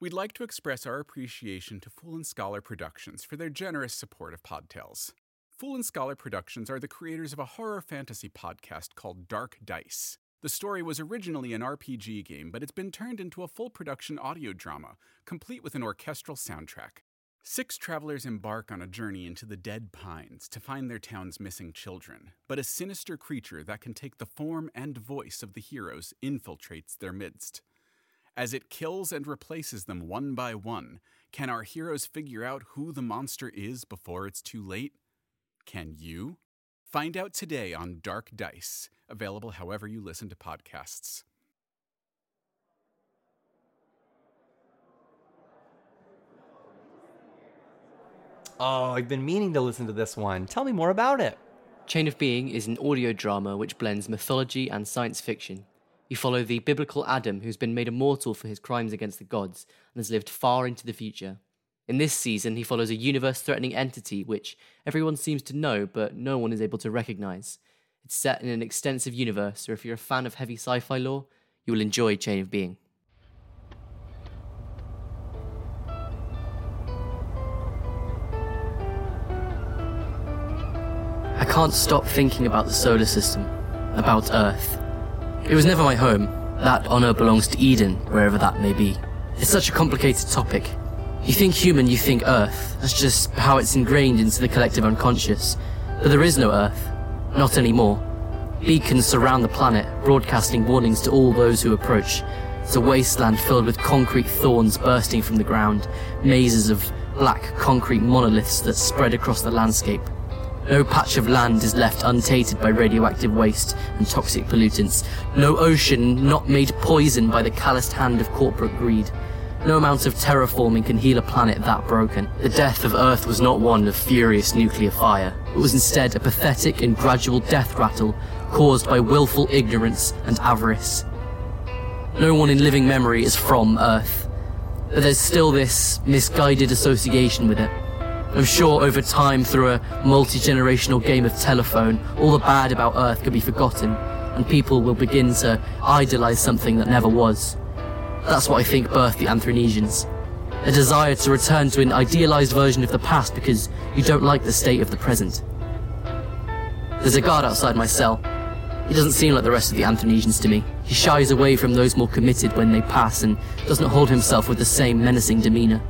We'd like to express our appreciation to Fool and Scholar Productions for their generous support of Podtails. Fool and Scholar Productions are the creators of a horror fantasy podcast called Dark Dice. The story was originally an RPG game, but it's been turned into a full production audio drama, complete with an orchestral soundtrack. Six travelers embark on a journey into the dead pines to find their town's missing children, but a sinister creature that can take the form and voice of the heroes infiltrates their midst. As it kills and replaces them one by one, can our heroes figure out who the monster is before it's too late? Can you? Find out today on Dark Dice, available however you listen to podcasts. Oh, I've been meaning to listen to this one. Tell me more about it. Chain of Being is an audio drama which blends mythology and science fiction. You follow the biblical Adam who's been made immortal for his crimes against the gods and has lived far into the future. In this season, he follows a universe threatening entity which everyone seems to know but no one is able to recognize. It's set in an extensive universe, so if you're a fan of heavy sci fi lore, you will enjoy Chain of Being. I can't stop thinking about the solar system, about Earth. It was never my home. That honor belongs to Eden, wherever that may be. It's such a complicated topic. You think human, you think Earth. That's just how it's ingrained into the collective unconscious. But there is no Earth. Not anymore. Beacons surround the planet, broadcasting warnings to all those who approach. It's a wasteland filled with concrete thorns bursting from the ground, mazes of black concrete monoliths that spread across the landscape. No patch of land is left untainted by radioactive waste and toxic pollutants. No ocean not made poison by the calloused hand of corporate greed. No amount of terraforming can heal a planet that broken. The death of Earth was not one of furious nuclear fire. It was instead a pathetic and gradual death rattle caused by willful ignorance and avarice. No one in living memory is from Earth. But there's still this misguided association with it. I'm sure over time, through a multi generational game of telephone, all the bad about Earth could be forgotten, and people will begin to idolize something that never was. That's what I think birthed the Anthronesians. A desire to return to an idealized version of the past because you don't like the state of the present. There's a guard outside my cell. He doesn't seem like the rest of the Anthronesians to me. He shies away from those more committed when they pass and doesn't hold himself with the same menacing demeanor.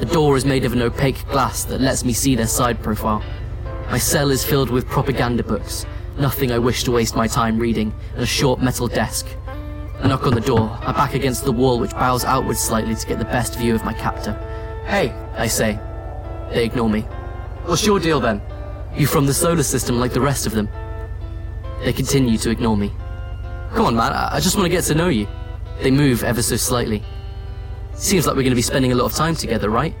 The door is made of an opaque glass that lets me see their side profile. My cell is filled with propaganda books, nothing I wish to waste my time reading, and a short metal desk. I knock on the door, my back against the wall which bows outward slightly to get the best view of my captor. Hey, I say. They ignore me. What's your deal then? You from the solar system like the rest of them? They continue to ignore me. Come on, man, I I just want to get to know you. They move ever so slightly. Seems like we're going to be spending a lot of time together, right?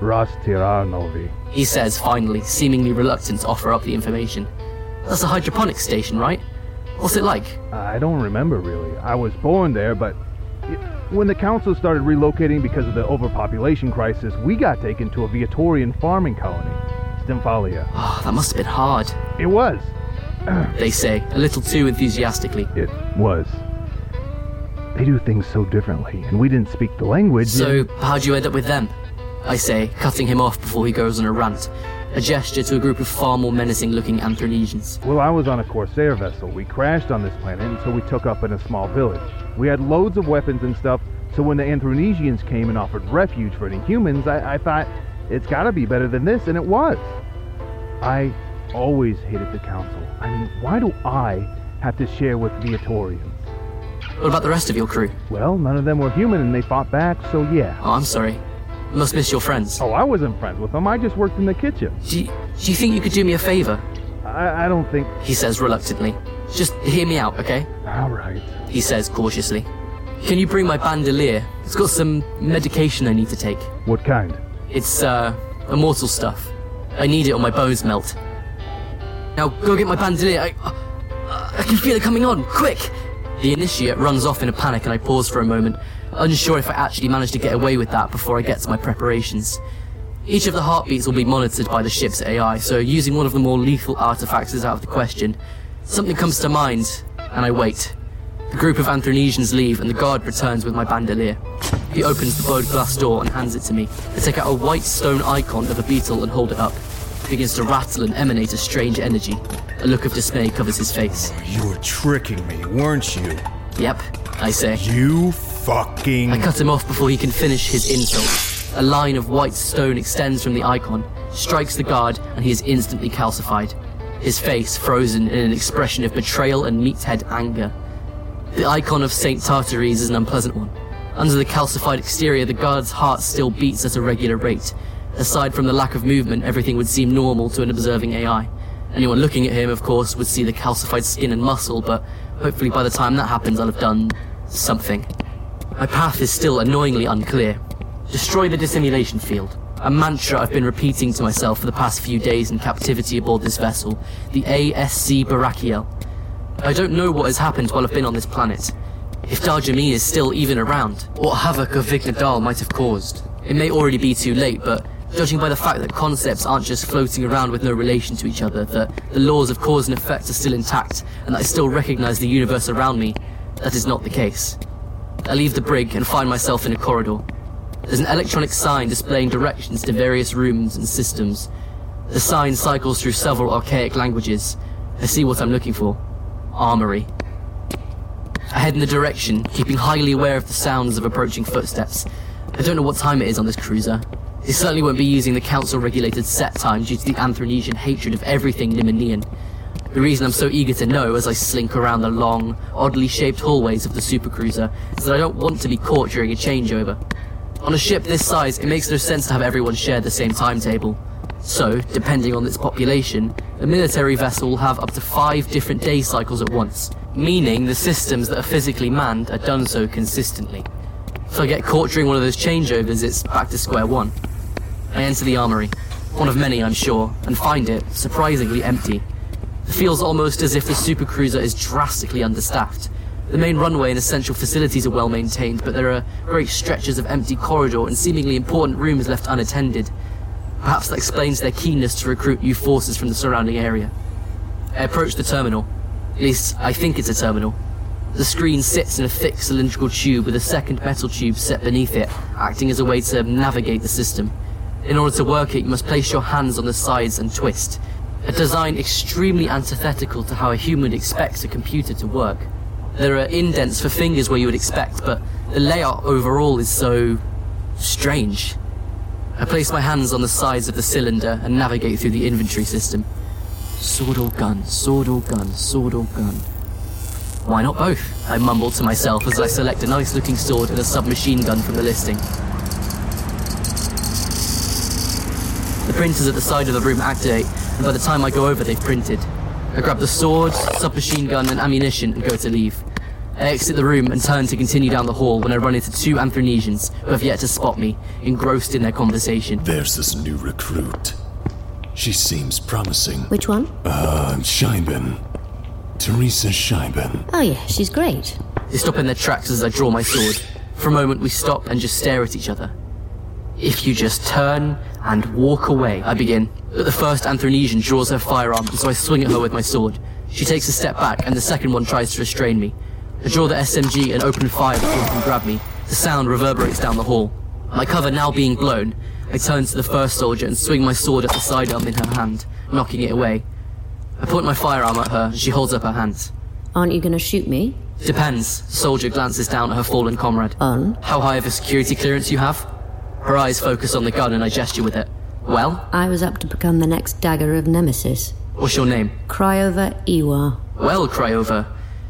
Ras Tiranovi. He says, finally, seemingly reluctant to offer up the information. That's a hydroponic station, right? What's it like? I don't remember really. I was born there, but it, when the council started relocating because of the overpopulation crisis, we got taken to a Viatorian farming colony, Stymphalia. Oh, ah, that must have been hard. It was. They say, a little too enthusiastically. It was. They do things so differently, and we didn't speak the language. So, how'd you end up with them? I say, cutting him off before he goes on a rant. A gesture to a group of far more menacing looking Anthronesians. Well, I was on a Corsair vessel. We crashed on this planet, and so we took up in a small village. We had loads of weapons and stuff, so when the Anthronesians came and offered refuge for any humans, I, I thought, it's gotta be better than this, and it was. I always hated the Council. I mean, why do I have to share with Viatorians? What about the rest of your crew? Well, none of them were human and they fought back, so yeah. Oh, I'm sorry. You must miss your friends. Oh, I wasn't friends with them. I just worked in the kitchen. Do you, do you think you could do me a favor? I, I don't think. He says reluctantly. Just hear me out, okay? All right. He says cautiously. Can you bring my bandolier? It's got some medication I need to take. What kind? It's, uh, immortal stuff. I need it or my bones melt. Now, go get my bandolier. I, I, I can feel it coming on. Quick! The initiate runs off in a panic and I pause for a moment, unsure if I actually managed to get away with that before I get to my preparations. Each of the heartbeats will be monitored by the ship's AI, so using one of the more lethal artifacts is out of the question. Something comes to mind, and I wait. The group of Anthronesians leave, and the guard returns with my bandolier. He opens the bowed glass door and hands it to me. I take out a white stone icon of a beetle and hold it up. Begins to rattle and emanate a strange energy. A look of dismay covers his face. You were tricking me, weren't you? Yep, I say. You fucking. I cut him off before he can finish his insult. A line of white stone extends from the icon, strikes the guard, and he is instantly calcified. His face frozen in an expression of betrayal and meathead anger. The icon of Saint Tartares is an unpleasant one. Under the calcified exterior, the guard's heart still beats at a regular rate. Aside from the lack of movement, everything would seem normal to an observing AI. Anyone looking at him, of course, would see the calcified skin and muscle, but hopefully by the time that happens, I'll have done something. My path is still annoyingly unclear. Destroy the dissimulation field. A mantra I've been repeating to myself for the past few days in captivity aboard this vessel, the ASC Barakiel. I don't know what has happened while I've been on this planet. If Darjamin is still even around, what havoc of Vignadal might have caused. It may already be too late, but judging by the fact that concepts aren't just floating around with no relation to each other, that the laws of cause and effect are still intact, and that I still recognize the universe around me, that is not the case. I leave the brig and find myself in a corridor. There's an electronic sign displaying directions to various rooms and systems. The sign cycles through several archaic languages. I see what I'm looking for. Armory. I head in the direction, keeping highly aware of the sounds of approaching footsteps. I don't know what time it is on this cruiser. They certainly won't be using the council-regulated set time due to the Anthronesian hatred of everything Nimonian. The reason I'm so eager to know as I slink around the long, oddly shaped hallways of the supercruiser is that I don't want to be caught during a changeover. On a ship this size, it makes no sense to have everyone share the same timetable. So, depending on its population, a military vessel will have up to five different day cycles at once, meaning the systems that are physically manned are done so consistently. If I get caught during one of those changeovers, it's back to square one. I enter the armory, one of many I'm sure, and find it surprisingly empty. It feels almost as if the supercruiser is drastically understaffed. The main runway and essential facilities are well maintained, but there are great stretches of empty corridor and seemingly important rooms left unattended. Perhaps that explains their keenness to recruit new forces from the surrounding area. I approach the terminal. At least, I think it's a terminal. The screen sits in a thick cylindrical tube with a second metal tube set beneath it, acting as a way to navigate the system. In order to work it, you must place your hands on the sides and twist. A design extremely antithetical to how a human expects a computer to work. There are indents for fingers where you would expect, but the layout overall is so strange. I place my hands on the sides of the cylinder and navigate through the inventory system. Sword or gun, sword or gun, sword or gun. Why not both? I mumble to myself as I select a nice looking sword and a submachine gun from the listing. Printers at the side of the room activate, and by the time I go over, they've printed. I grab the sword, submachine gun, and ammunition and go to leave. I exit the room and turn to continue down the hall when I run into two Anthronesians who have yet to spot me, engrossed in their conversation. There's this new recruit. She seems promising. Which one? Uh, Scheiben. Teresa Scheiben. Oh, yeah, she's great. They stop in their tracks as I draw my sword. For a moment, we stop and just stare at each other. If you just turn and walk away, I begin. But the first Anthronesian draws her firearm, and so I swing at her with my sword. She takes a step back, and the second one tries to restrain me. I draw the SMG and open fire before he can grab me. The sound reverberates down the hall. My cover now being blown, I turn to the first soldier and swing my sword at the sidearm in her hand, knocking it away. I point my firearm at her, and she holds up her hands. Aren't you going to shoot me? Depends. The soldier glances down at her fallen comrade. On? How high of a security clearance you have? Her eyes focus on the gun and I gesture with it. Well, I was up to become the next dagger of Nemesis. what's your name? Cryova Iwa. Well, Cryova,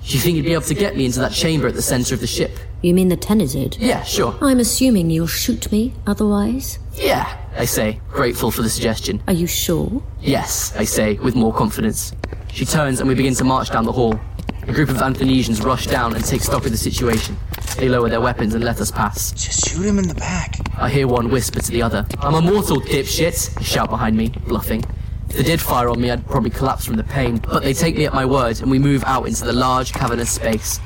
do you think you'd be able to get me into that chamber at the center of the ship? You mean the Tenizid? Yeah, sure. I'm assuming you'll shoot me otherwise? Yeah, I say, grateful for the suggestion. Are you sure? Yes, I say, with more confidence. She turns and we begin to march down the hall. A group of Anthronesians rush down and take stock of the situation. They lower their weapons and let us pass. Just shoot him in the back. I hear one whisper to the other. I'm immortal, dipshit! They shout behind me, bluffing. If they did fire on me, I'd probably collapse from the pain, but they take me at my word and we move out into the large, cavernous space.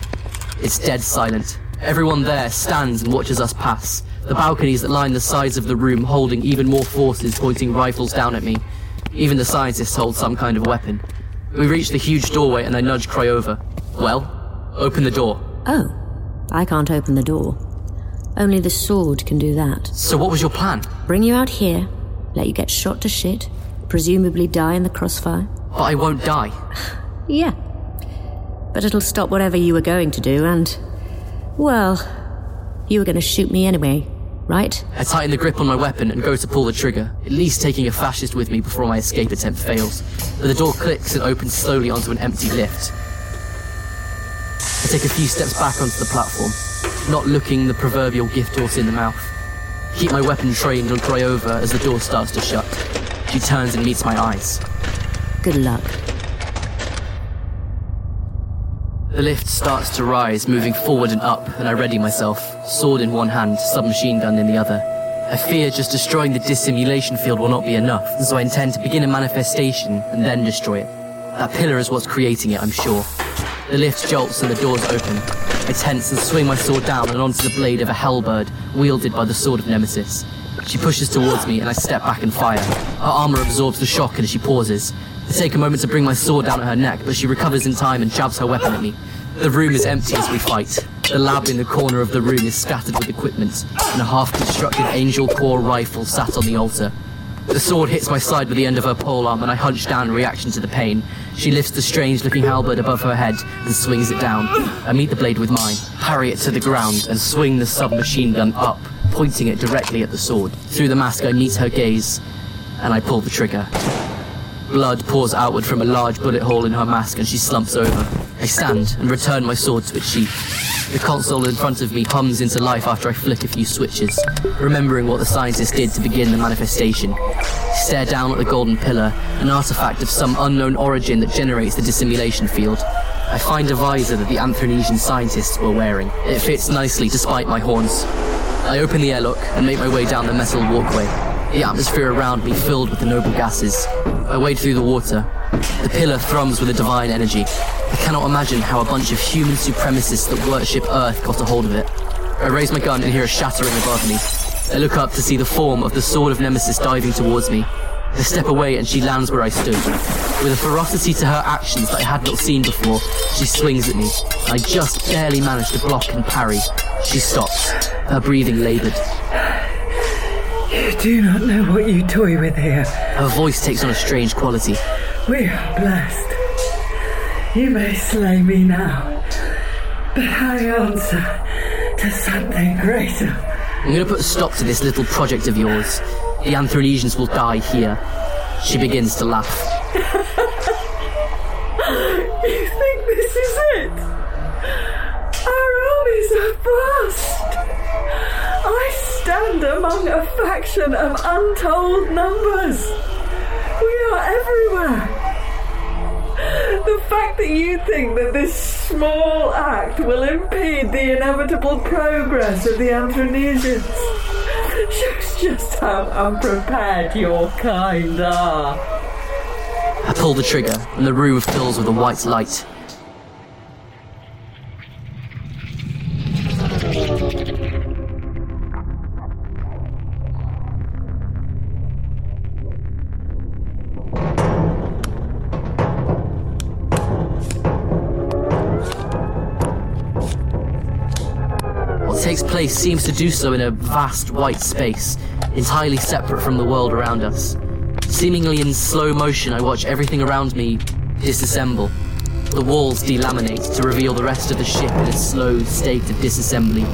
It's dead silent. Everyone there stands and watches us pass. The balconies that line the sides of the room holding even more forces pointing rifles down at me. Even the scientists hold some kind of weapon. We reach the huge doorway and I nudge Cryova. Well, open the door. Oh, I can't open the door. Only the sword can do that. So what was your plan? Bring you out here, let you get shot to shit, presumably die in the crossfire. But I won't die. Yeah. But it'll stop whatever you were going to do, and. Well, you were going to shoot me anyway, right? I tighten the grip on my weapon and go to pull the trigger, at least taking a fascist with me before my escape attempt fails. But the door clicks and opens slowly onto an empty lift. Take a few steps back onto the platform, not looking the proverbial gift horse in the mouth. Keep my weapon trained on over as the door starts to shut. She turns and meets my eyes. Good luck. The lift starts to rise, moving forward and up, and I ready myself, sword in one hand, submachine gun in the other. I fear just destroying the dissimulation field will not be enough, so I intend to begin a manifestation and then destroy it. That pillar is what's creating it, I'm sure. The lift jolts and the doors open. I tense and swing my sword down and onto the blade of a halberd, wielded by the sword of Nemesis. She pushes towards me and I step back and fire. Her armor absorbs the shock and she pauses. I take a moment to bring my sword down at her neck, but she recovers in time and jabs her weapon at me. The room is empty as we fight. The lab in the corner of the room is scattered with equipment, and a half-constructed Angel Core rifle sat on the altar. The sword hits my side with the end of her polearm, and I hunch down in reaction to the pain. She lifts the strange-looking halberd above her head and swings it down. I meet the blade with mine, parry it to the ground, and swing the submachine gun up, pointing it directly at the sword. Through the mask, I meet her gaze, and I pull the trigger. Blood pours outward from a large bullet hole in her mask, and she slumps over. I stand and return my sword to its sheath. The console in front of me hums into life after I flick a few switches, remembering what the scientist did to begin the manifestation. I stare down at the golden pillar, an artifact of some unknown origin that generates the dissimulation field. I find a visor that the Anthronesian scientists were wearing. It fits nicely despite my horns. I open the airlock and make my way down the metal walkway, the atmosphere around me filled with the noble gases. I wade through the water. The pillar thrums with a divine energy. I cannot imagine how a bunch of human supremacists that worship Earth got a hold of it. I raise my gun and hear a shattering above me. I look up to see the form of the Sword of Nemesis diving towards me. I step away and she lands where I stood. With a ferocity to her actions that I had not seen before, she swings at me. I just barely manage to block and parry. She stops, her breathing laboured. You do not know what you toy with here. Her voice takes on a strange quality. We are blessed. You may slay me now, but I answer to something greater. I'm gonna put a stop to this little project of yours. The Anthronesians will die here. She begins to laugh. You think this is it? Our armies are vast. I stand among a faction of untold numbers. That you think that this small act will impede the inevitable progress of the Anthronesians shows just how unprepared your kind are. I pull the trigger, and the room fills with a white light. Place seems to do so in a vast white space, entirely separate from the world around us. Seemingly in slow motion, I watch everything around me disassemble. The walls delaminate to reveal the rest of the ship in a slow state of disassembly.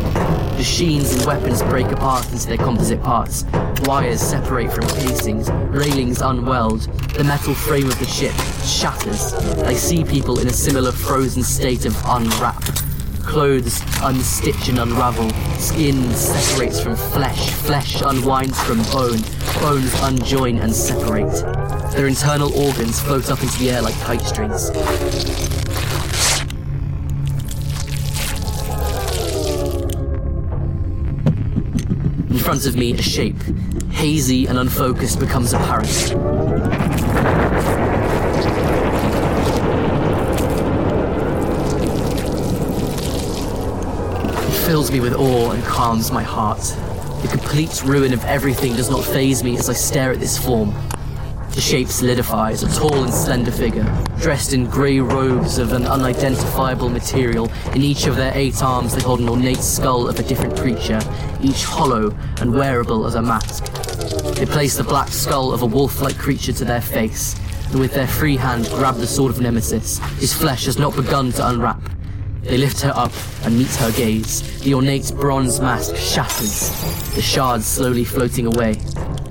Machines and weapons break apart into their composite parts. Wires separate from casings, railings unweld. The metal frame of the ship shatters. I see people in a similar frozen state of unwrap. Clothes unstitch and unravel. Skin separates from flesh. Flesh unwinds from bone. Bones unjoin and separate. Their internal organs float up into the air like kite strings. In front of me, a shape, hazy and unfocused, becomes apparent. It fills me with awe and calms my heart. The complete ruin of everything does not faze me as I stare at this form. The shape solidifies, a tall and slender figure, dressed in grey robes of an unidentifiable material. In each of their eight arms, they hold an ornate skull of a different creature, each hollow and wearable as a mask. They place the black skull of a wolf-like creature to their face, and with their free hand grab the sword of Nemesis. His flesh has not begun to unwrap. They lift her up and meet her gaze. The ornate bronze mask shatters, the shards slowly floating away.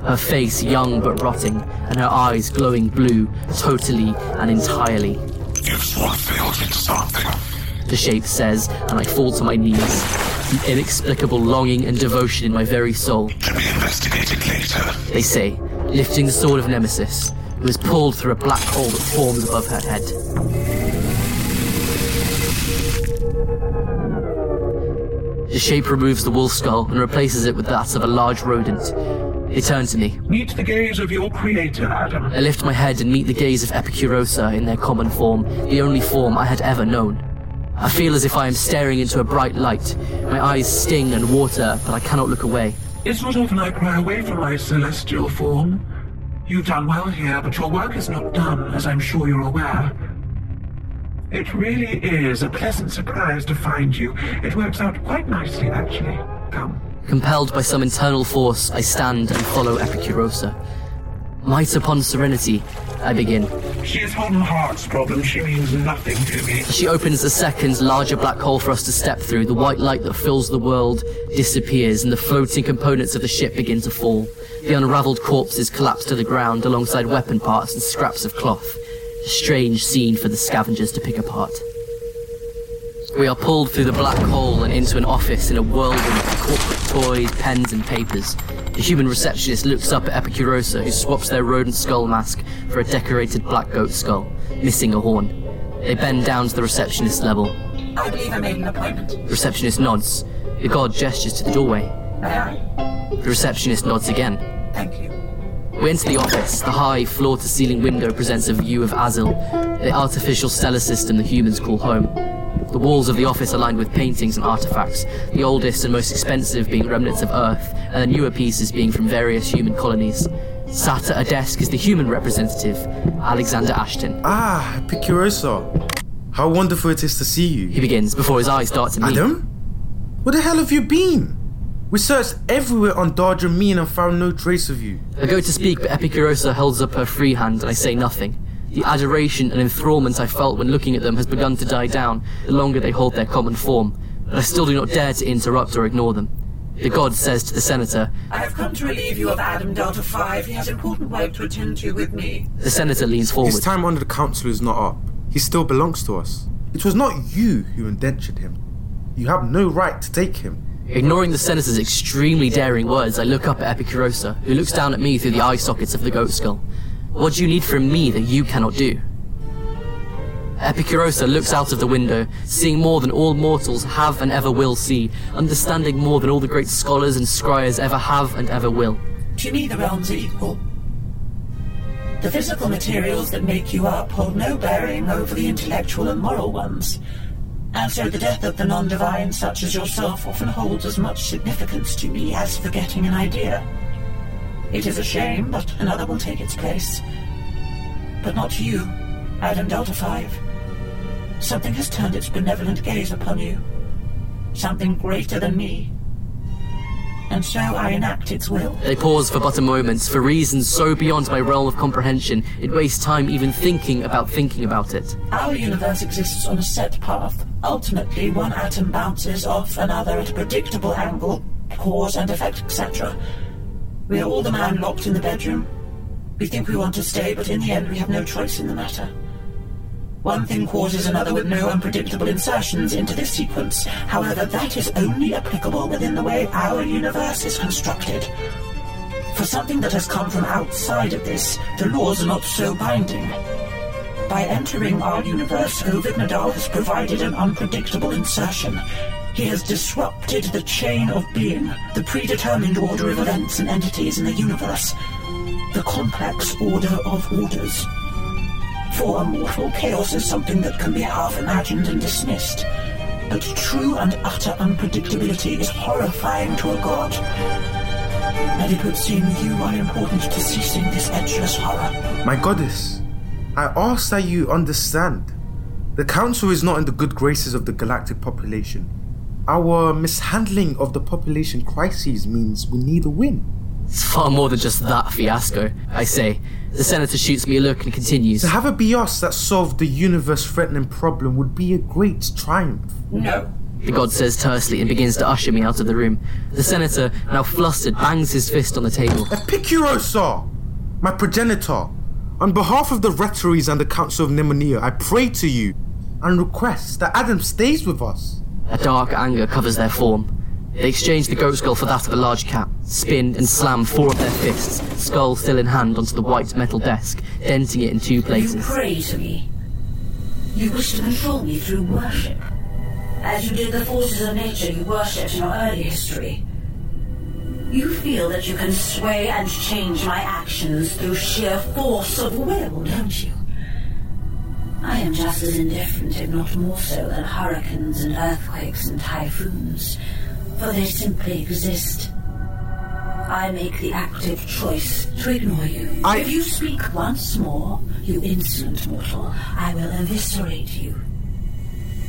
Her face young but rotting, and her eyes glowing blue, totally and entirely. You've fulfilled something. The shape says, and I fall to my knees. An inexplicable longing and devotion in my very soul. To be investigated later. They say, lifting the sword of Nemesis, who is pulled through a black hole that forms above her head. The shape removes the wolf skull and replaces it with that of a large rodent. They turn to me. Meet the gaze of your creator, Adam. I lift my head and meet the gaze of Epicurosa in their common form, the only form I had ever known. I feel as if I am staring into a bright light. My eyes sting and water, but I cannot look away. It's not often I cry away from my celestial form. You've done well here, but your work is not done, as I'm sure you're aware. It really is a pleasant surprise to find you. It works out quite nicely, actually. Come. Compelled by some internal force, I stand and follow Epicurosa. Might upon serenity, I begin. She has Holden Hart's problem. She means nothing to me. She opens the second, larger black hole for us to step through. The white light that fills the world disappears, and the floating components of the ship begin to fall. The unraveled corpses collapse to the ground alongside weapon parts and scraps of cloth. A strange scene for the scavengers to pick apart. We are pulled through the black hole and into an office in a whirlwind of corporate toys, pens, and papers. The human receptionist looks up at Epicurosa, who swaps their rodent skull mask for a decorated black goat skull, missing a horn. They bend down to the receptionist level. I believe I made an appointment. The receptionist nods. The god gestures to the doorway. May I? The receptionist nods again. Thank you. We enter the office. The high, floor-to-ceiling window presents a view of Azil, the artificial stellar system the humans call home. The walls of the office are lined with paintings and artifacts, the oldest and most expensive being remnants of Earth, and the newer pieces being from various human colonies. Sat at a desk is the human representative, Alexander Ashton. Ah, Epicurosa. How wonderful it is to see you. He begins before his eyes start to meet. Adam? Where the hell have you been? We searched everywhere on Dardra Mean and found no trace of you. I go to speak, but Epicurosa holds up her free hand and I say nothing. The adoration and enthrallment I felt when looking at them has begun to die down the longer they hold their common form, but I still do not dare to interrupt or ignore them. The god says to the senator, I have come to relieve you of Adam Delta 5. He has important work to attend to with me. The senator leans forward. His time under the council is not up. He still belongs to us. It was not you who indentured him. You have no right to take him. Ignoring the senator's extremely daring words, I look up at Epicurosa, who looks down at me through the eye sockets of the goat skull. What do you need from me that you cannot do? Epicurosa looks out of the window, seeing more than all mortals have and ever will see, understanding more than all the great scholars and scryers ever have and ever will. To me, the realms are equal. The physical materials that make you up hold no bearing over the intellectual and moral ones. And so the death of the non-divine such as yourself often holds as much significance to me as forgetting an idea. It is a shame, but another will take its place. But not you, Adam Delta 5. Something has turned its benevolent gaze upon you. Something greater than me. And so I enact its will. They pause for but a moment, for reasons so beyond my realm of comprehension, it wastes time even thinking about thinking about it. Our universe exists on a set path. Ultimately, one atom bounces off another at a predictable angle, cause and effect, etc. We are all the man locked in the bedroom. We think we want to stay, but in the end we have no choice in the matter. One thing causes another with no unpredictable insertions into this sequence. However, that is only applicable within the way our universe is constructed. For something that has come from outside of this, the laws are not so binding. By entering our universe, Ovid Nadal has provided an unpredictable insertion. He has disrupted the chain of being, the predetermined order of events and entities in the universe, the complex order of orders. For a mortal, chaos is something that can be half imagined and dismissed. But true and utter unpredictability is horrifying to a god. and it would seem you are important to ceasing this edgeless horror. My goddess, I ask that you understand. The Council is not in the good graces of the galactic population. Our mishandling of the population crises means we need a win. It's far more than just that fiasco, I say. The senator shoots me a look and continues. To have a BIOS that solved the universe threatening problem would be a great triumph. No. The god says tersely and begins to usher me out of the room. The senator, now flustered, bangs his fist on the table. Epicurosa, my progenitor, on behalf of the Rhetories and the Council of Nemonia, I pray to you and request that Adam stays with us. A dark anger covers their form. They exchanged the goat skull for that of a large cat, spin and slam four of their fists, skull still in hand, onto the white metal desk, denting it in two places. You pray to me. You wish to control me through worship. As you did the forces of nature you worshipped in your early history. You feel that you can sway and change my actions through sheer force of will, don't you? I am just as indifferent, if not more so, than hurricanes and earthquakes and typhoons, for they simply exist. I make the active choice to ignore you. I- If you speak once more, you insolent mortal, I will eviscerate you.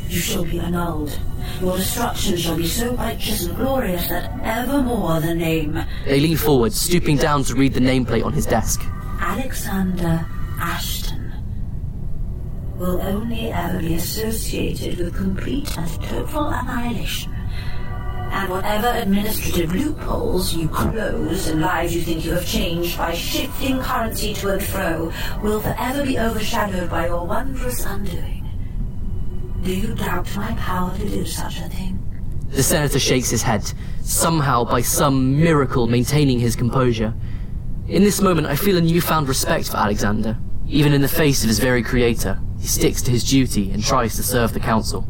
You shall be annulled. Your destruction shall be so righteous and glorious that evermore the name They lean forward, stooping down to read the nameplate on his desk. Alexander Ashton will only ever be associated with complete and total annihilation. And whatever administrative loopholes you close and lives you think you have changed by shifting currency to and fro will forever be overshadowed by your wondrous undoing. Do you doubt my power to do such a thing? The senator shakes his head, somehow, by some miracle, maintaining his composure. In this moment, I feel a newfound respect for Alexander. Even in the face of his very creator, he sticks to his duty and tries to serve the council.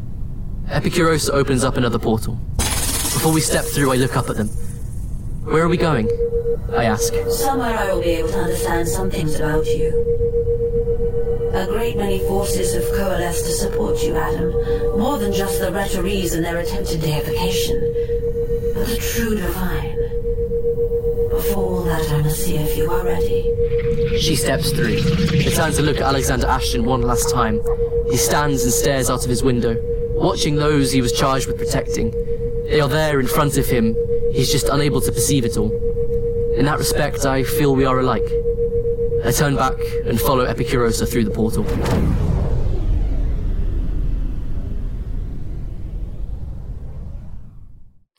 Epicurosa opens up another portal. Before we step through, I look up at them. Where are we going? I ask. Somewhere I will be able to understand some things about you. A great many forces have coalesced to support you, Adam. More than just the rhetorese and their attempted deification, but the true divine. Before all that, I must see if you are ready. She steps through, returns to look at Alexander Ashton one last time. He stands and stares out of his window, watching those he was charged with protecting. They are there in front of him, he's just unable to perceive it all. In that respect, I feel we are alike. I turn back and follow Epicurosa through the portal.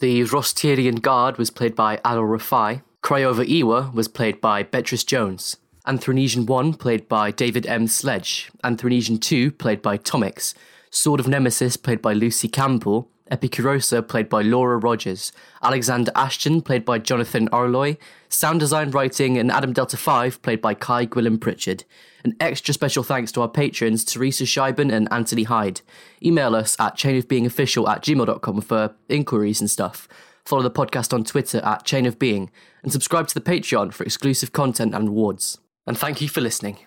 The Rostierian Guard was played by Adol Rafai. Cryova Iwa was played by Beatrice Jones. Anthronesian 1 played by David M. Sledge. Anthronesian 2 played by Tomix. Sword of Nemesis played by Lucy Campbell. Epicurosa played by Laura Rogers. Alexander Ashton played by Jonathan Arloy. Sound design writing and Adam Delta 5 played by Kai Gwillem Pritchard. An extra special thanks to our patrons Teresa Scheiben and Anthony Hyde. Email us at chainofbeingofficial at gmail.com for inquiries and stuff. Follow the podcast on Twitter at Chain of Being and subscribe to the Patreon for exclusive content and awards. And thank you for listening.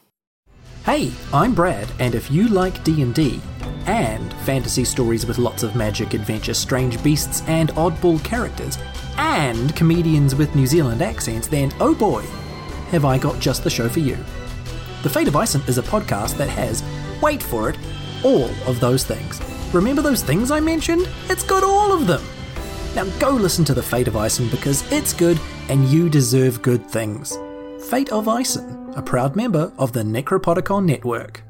Hey, I'm Brad, and if you like D&D and fantasy stories with lots of magic, adventure, strange beasts, and oddball characters, and comedians with New Zealand accents, then oh boy, have I got just the show for you. The Fate of Ison is a podcast that has, wait for it, all of those things. Remember those things I mentioned? It's got all of them. Now go listen to The Fate of Ison because it's good and you deserve good things. Fate of Ison, a proud member of the Necropodicon Network.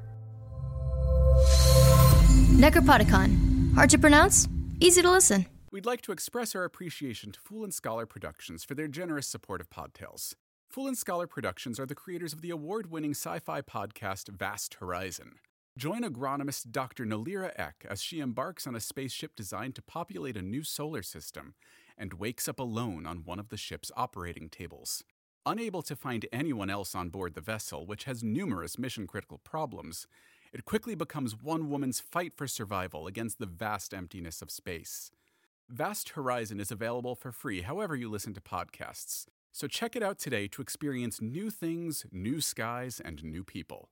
Necropodicon. Hard to pronounce, easy to listen. We'd like to express our appreciation to Fool and Scholar Productions for their generous support of Podtails. Fool and Scholar Productions are the creators of the award winning sci fi podcast Vast Horizon. Join agronomist Dr. Nalira Eck as she embarks on a spaceship designed to populate a new solar system and wakes up alone on one of the ship's operating tables. Unable to find anyone else on board the vessel, which has numerous mission critical problems, it quickly becomes one woman's fight for survival against the vast emptiness of space. Vast Horizon is available for free however you listen to podcasts, so check it out today to experience new things, new skies, and new people.